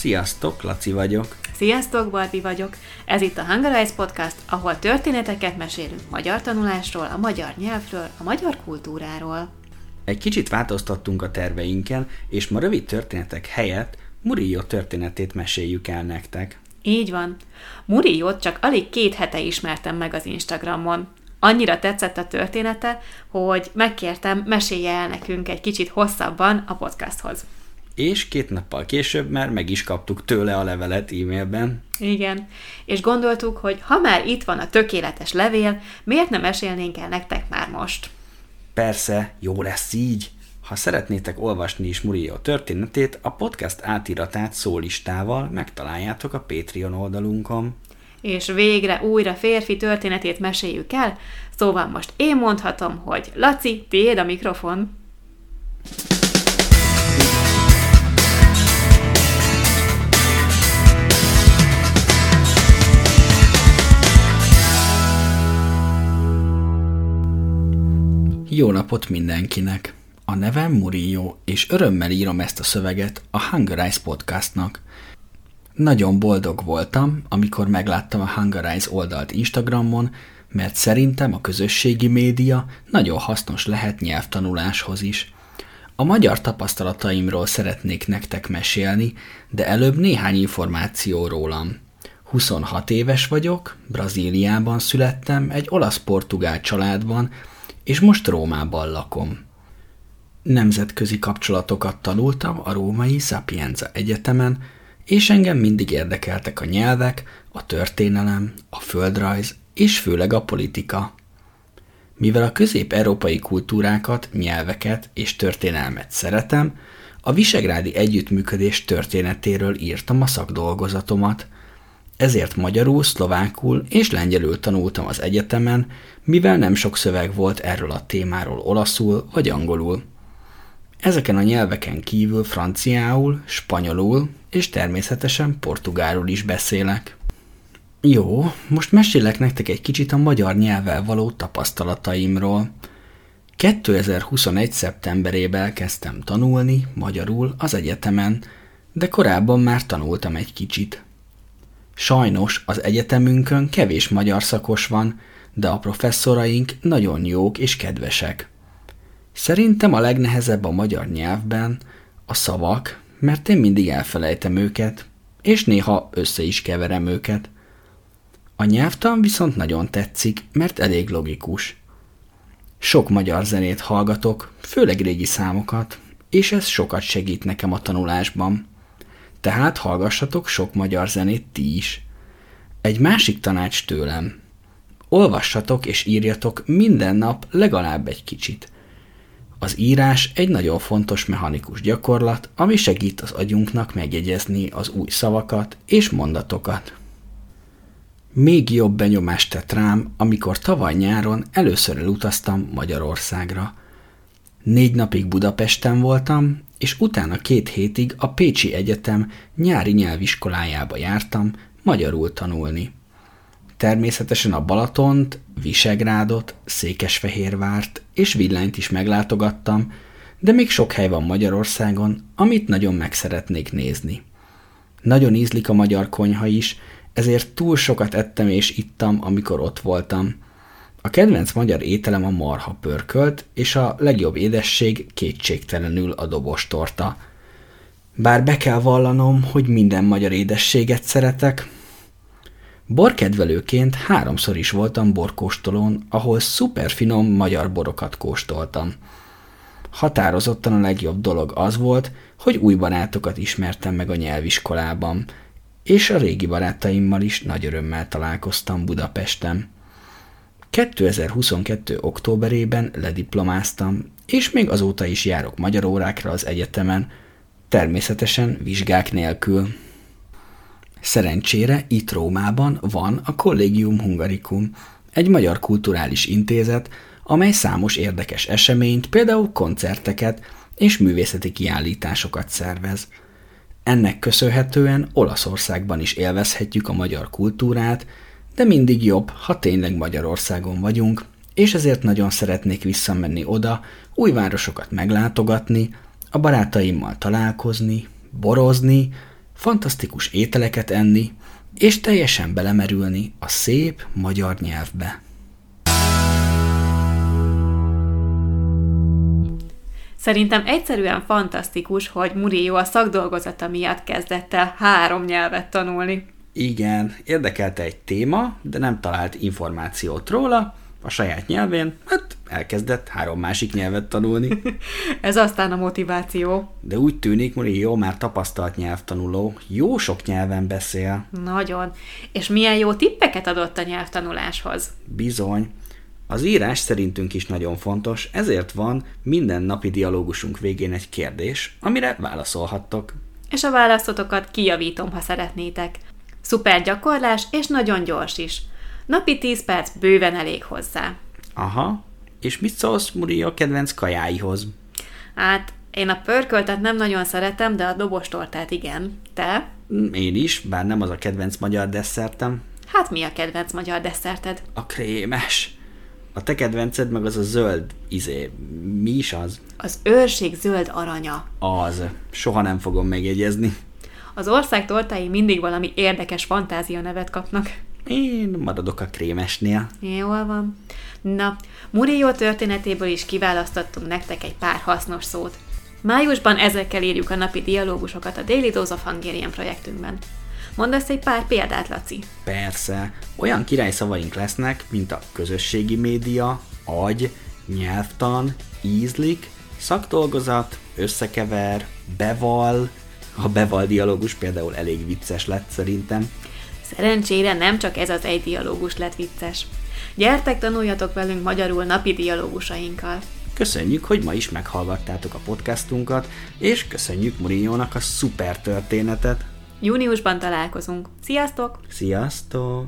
Sziasztok, Laci vagyok. Sziasztok, Barbi vagyok. Ez itt a Hungarize Podcast, ahol történeteket mesélünk magyar tanulásról, a magyar nyelvről, a magyar kultúráról. Egy kicsit változtattunk a terveinken, és ma rövid történetek helyett Murillo történetét meséljük el nektek. Így van. Murillót csak alig két hete ismertem meg az Instagramon. Annyira tetszett a története, hogy megkértem, mesélje el nekünk egy kicsit hosszabban a podcasthoz. És két nappal később már meg is kaptuk tőle a levelet e-mailben. Igen, és gondoltuk, hogy ha már itt van a tökéletes levél, miért nem mesélnénk el nektek már most? Persze, jó lesz így. Ha szeretnétek olvasni is Murillo történetét, a podcast átiratát szólistával megtaláljátok a Patreon oldalunkon. És végre újra férfi történetét meséljük el, szóval most én mondhatom, hogy Laci, tiéd a mikrofon. Jó napot mindenkinek! A nevem Murillo, és örömmel írom ezt a szöveget a Hungarize podcastnak. Nagyon boldog voltam, amikor megláttam a Hungarize oldalt Instagramon, mert szerintem a közösségi média nagyon hasznos lehet nyelvtanuláshoz is. A magyar tapasztalataimról szeretnék nektek mesélni, de előbb néhány információ rólam. 26 éves vagyok, Brazíliában születtem, egy olasz-portugál családban, és most Rómában lakom. Nemzetközi kapcsolatokat tanultam a római Sapienza Egyetemen, és engem mindig érdekeltek a nyelvek, a történelem, a földrajz és főleg a politika. Mivel a közép-európai kultúrákat, nyelveket és történelmet szeretem, a visegrádi együttműködés történetéről írtam a szakdolgozatomat – ezért magyarul, szlovákul és lengyelül tanultam az egyetemen, mivel nem sok szöveg volt erről a témáról olaszul vagy angolul. Ezeken a nyelveken kívül franciául, spanyolul és természetesen portugálul is beszélek. Jó, most mesélek nektek egy kicsit a magyar nyelvvel való tapasztalataimról. 2021. szeptemberében kezdtem tanulni magyarul az egyetemen, de korábban már tanultam egy kicsit. Sajnos az egyetemünkön kevés magyar szakos van, de a professzoraink nagyon jók és kedvesek. Szerintem a legnehezebb a magyar nyelvben a szavak, mert én mindig elfelejtem őket, és néha össze is keverem őket. A nyelvtan viszont nagyon tetszik, mert elég logikus. Sok magyar zenét hallgatok, főleg régi számokat, és ez sokat segít nekem a tanulásban tehát hallgassatok sok magyar zenét ti is. Egy másik tanács tőlem. Olvassatok és írjatok minden nap legalább egy kicsit. Az írás egy nagyon fontos mechanikus gyakorlat, ami segít az agyunknak megjegyezni az új szavakat és mondatokat. Még jobb benyomást tett rám, amikor tavaly nyáron először elutaztam Magyarországra. Négy napig Budapesten voltam, és utána két hétig a Pécsi Egyetem nyári nyelviskolájába jártam magyarul tanulni. Természetesen a Balatont, Visegrádot, Székesfehérvárt és Villányt is meglátogattam, de még sok hely van Magyarországon, amit nagyon meg szeretnék nézni. Nagyon ízlik a magyar konyha is, ezért túl sokat ettem és ittam, amikor ott voltam – a kedvenc magyar ételem a marha pörkölt, és a legjobb édesség kétségtelenül a dobostorta. Bár be kell vallanom, hogy minden magyar édességet szeretek. Borkedvelőként háromszor is voltam borkóstolón, ahol szuper finom magyar borokat kóstoltam. Határozottan a legjobb dolog az volt, hogy új barátokat ismertem meg a nyelviskolában, és a régi barátaimmal is nagy örömmel találkoztam Budapesten. 2022. októberében lediplomáztam, és még azóta is járok magyar órákra az egyetemen, természetesen vizsgák nélkül. Szerencsére itt Rómában van a Collegium Hungaricum, egy magyar kulturális intézet, amely számos érdekes eseményt, például koncerteket és művészeti kiállításokat szervez. Ennek köszönhetően Olaszországban is élvezhetjük a magyar kultúrát, de mindig jobb, ha tényleg Magyarországon vagyunk, és ezért nagyon szeretnék visszamenni oda, új városokat meglátogatni, a barátaimmal találkozni, borozni, fantasztikus ételeket enni, és teljesen belemerülni a szép magyar nyelvbe. Szerintem egyszerűen fantasztikus, hogy Murillo a szakdolgozata miatt kezdett el három nyelvet tanulni. Igen, érdekelte egy téma, de nem talált információt róla, a saját nyelvén, hát elkezdett három másik nyelvet tanulni. Ez aztán a motiváció. De úgy tűnik, Murillo már tapasztalt nyelvtanuló, jó sok nyelven beszél. Nagyon. És milyen jó tippeket adott a nyelvtanuláshoz. Bizony. Az írás szerintünk is nagyon fontos, ezért van minden napi dialógusunk végén egy kérdés, amire válaszolhattok. És a válaszotokat kijavítom, ha szeretnétek. Szuper gyakorlás, és nagyon gyors is. Napi 10 perc bőven elég hozzá. Aha, és mit szólsz Murillo kedvenc kajáihoz? Hát, én a pörköltet nem nagyon szeretem, de a dobostortát igen. Te? Mm, Én is, bár nem az a kedvenc magyar desszertem. Hát mi a kedvenc magyar desszerted? A krémes. A te kedvenced meg az a zöld izé. Mi is az? Az őrség zöld aranya. Az. Soha nem fogom megjegyezni. Az ország tortái mindig valami érdekes fantázia nevet kapnak. Én maradok a krémesnél. Jól van. Na, Murillo történetéből is kiválasztottunk nektek egy pár hasznos szót. Májusban ezekkel írjuk a napi dialógusokat a Daily Dose of Hungarian projektünkben. Mondasz egy pár példát, Laci? Persze, olyan királyszavaink lesznek, mint a közösségi média, agy, nyelvtan, ízlik, szakdolgozat, összekever, beval, a beval dialógus például elég vicces lett szerintem. Szerencsére nem csak ez az egy dialógus lett vicces. Gyertek, tanuljatok velünk magyarul napi dialógusainkkal. Köszönjük, hogy ma is meghallgattátok a podcastunkat, és köszönjük Murillónak a szuper történetet. Júniusban találkozunk. Sziasztok! Sziasztok!